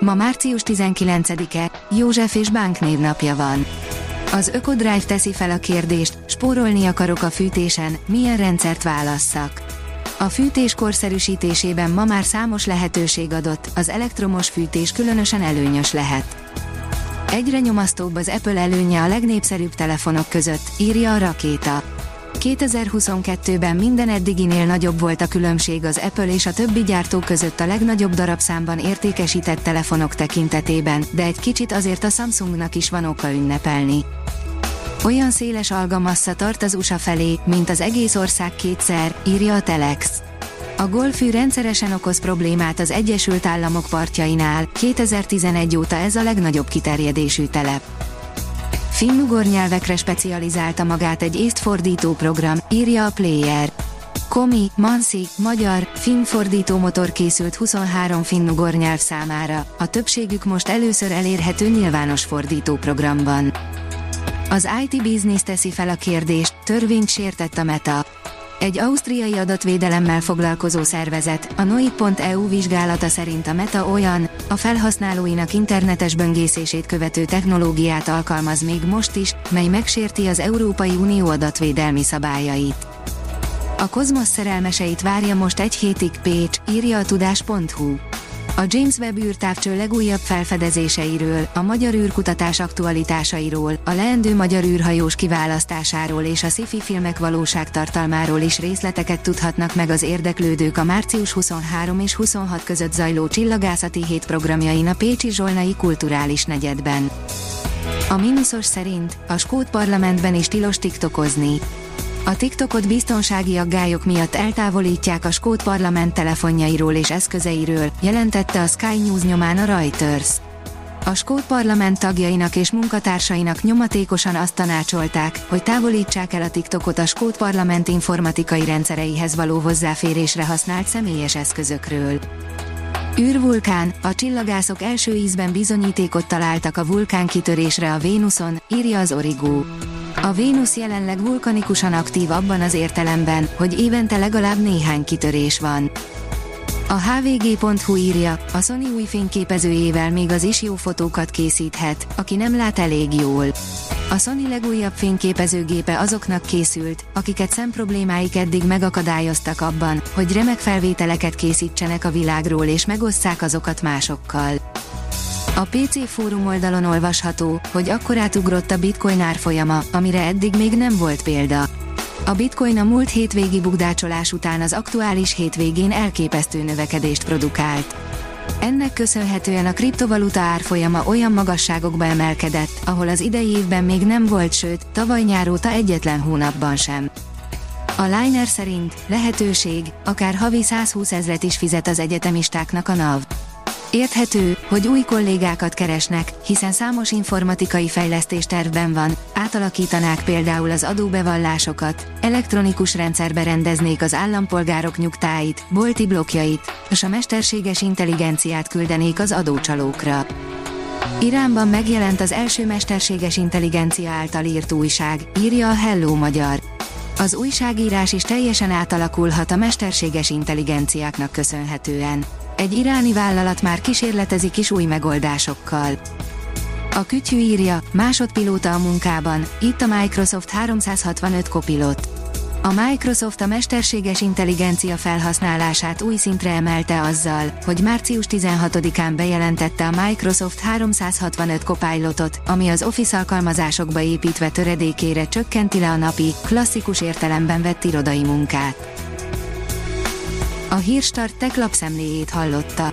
Ma március 19-e, József és Bánk névnapja van. Az Ökodrive teszi fel a kérdést, spórolni akarok a fűtésen, milyen rendszert válasszak. A fűtés korszerűsítésében ma már számos lehetőség adott, az elektromos fűtés különösen előnyös lehet. Egyre nyomasztóbb az Apple előnye a legnépszerűbb telefonok között, írja a rakéta. 2022-ben minden eddiginél nagyobb volt a különbség az Apple és a többi gyártó között a legnagyobb darabszámban értékesített telefonok tekintetében, de egy kicsit azért a Samsungnak is van oka ünnepelni. Olyan széles algamassa tart az USA felé, mint az egész ország kétszer, írja a Telex. A golfű rendszeresen okoz problémát az Egyesült Államok partjainál, 2011 óta ez a legnagyobb kiterjedésű telep. Finnugor nyelvekre specializálta magát egy észt fordító program, írja a Player. Komi, Mansi, magyar, finn fordító motor készült 23 finnugor nyelv számára, a többségük most először elérhető nyilvános fordító programban. Az IT Business teszi fel a kérdést, törvényt sértett a Meta. Egy ausztriai adatvédelemmel foglalkozó szervezet, a Noi.eu vizsgálata szerint a Meta olyan, a felhasználóinak internetes böngészését követő technológiát alkalmaz még most is, mely megsérti az Európai Unió adatvédelmi szabályait. A kozmosz szerelmeseit várja most egy hétig Pécs, írja a tudás.hu. A James Webb űrtávcső legújabb felfedezéseiről, a magyar űrkutatás aktualitásairól, a leendő magyar űrhajós kiválasztásáról és a sci-fi filmek valóságtartalmáról is részleteket tudhatnak meg az érdeklődők a március 23 és 26 között zajló csillagászati hét programjain a Pécsi Zsolnai Kulturális Negyedben. A Minusos szerint a Skót parlamentben is tilos tiktokozni. A TikTokot biztonsági aggályok miatt eltávolítják a Skót parlament telefonjairól és eszközeiről, jelentette a Sky News nyomán a Reuters. A Skót parlament tagjainak és munkatársainak nyomatékosan azt tanácsolták, hogy távolítsák el a TikTokot a Skót parlament informatikai rendszereihez való hozzáférésre használt személyes eszközökről. űrvulkán, a csillagászok első ízben bizonyítékot találtak a vulkán kitörésre a Vénuszon, írja az Origo. A Vénusz jelenleg vulkanikusan aktív abban az értelemben, hogy évente legalább néhány kitörés van. A hvg.hu írja, a Sony új fényképezőjével még az is jó fotókat készíthet, aki nem lát elég jól. A Sony legújabb fényképezőgépe azoknak készült, akiket szemproblémáik eddig megakadályoztak abban, hogy remek felvételeket készítsenek a világról és megosszák azokat másokkal. A PC fórum oldalon olvasható, hogy akkor átugrott a bitcoin árfolyama, amire eddig még nem volt példa. A bitcoin a múlt hétvégi bugdácsolás után az aktuális hétvégén elképesztő növekedést produkált. Ennek köszönhetően a kriptovaluta árfolyama olyan magasságokba emelkedett, ahol az idei évben még nem volt, sőt, tavaly nyáróta egyetlen hónapban sem. A Liner szerint lehetőség, akár havi 120 ezret is fizet az egyetemistáknak a NAV. Érthető, hogy új kollégákat keresnek, hiszen számos informatikai fejlesztés tervben van, átalakítanák például az adóbevallásokat, elektronikus rendszerbe rendeznék az állampolgárok nyugtáit, bolti blokkjait, és a mesterséges intelligenciát küldenék az adócsalókra. Iránban megjelent az első mesterséges intelligencia által írt újság, írja a Hello Magyar. Az újságírás is teljesen átalakulhat a mesterséges intelligenciáknak köszönhetően. Egy iráni vállalat már kísérletezik is új megoldásokkal. A kütyű írja, másodpilóta a munkában, itt a Microsoft 365 Copilot. A Microsoft a mesterséges intelligencia felhasználását új szintre emelte azzal, hogy március 16-án bejelentette a Microsoft 365 Copilotot, ami az Office alkalmazásokba építve töredékére csökkenti le a napi, klasszikus értelemben vett irodai munkát. A Hírstart tech lapszemléjét hallotta.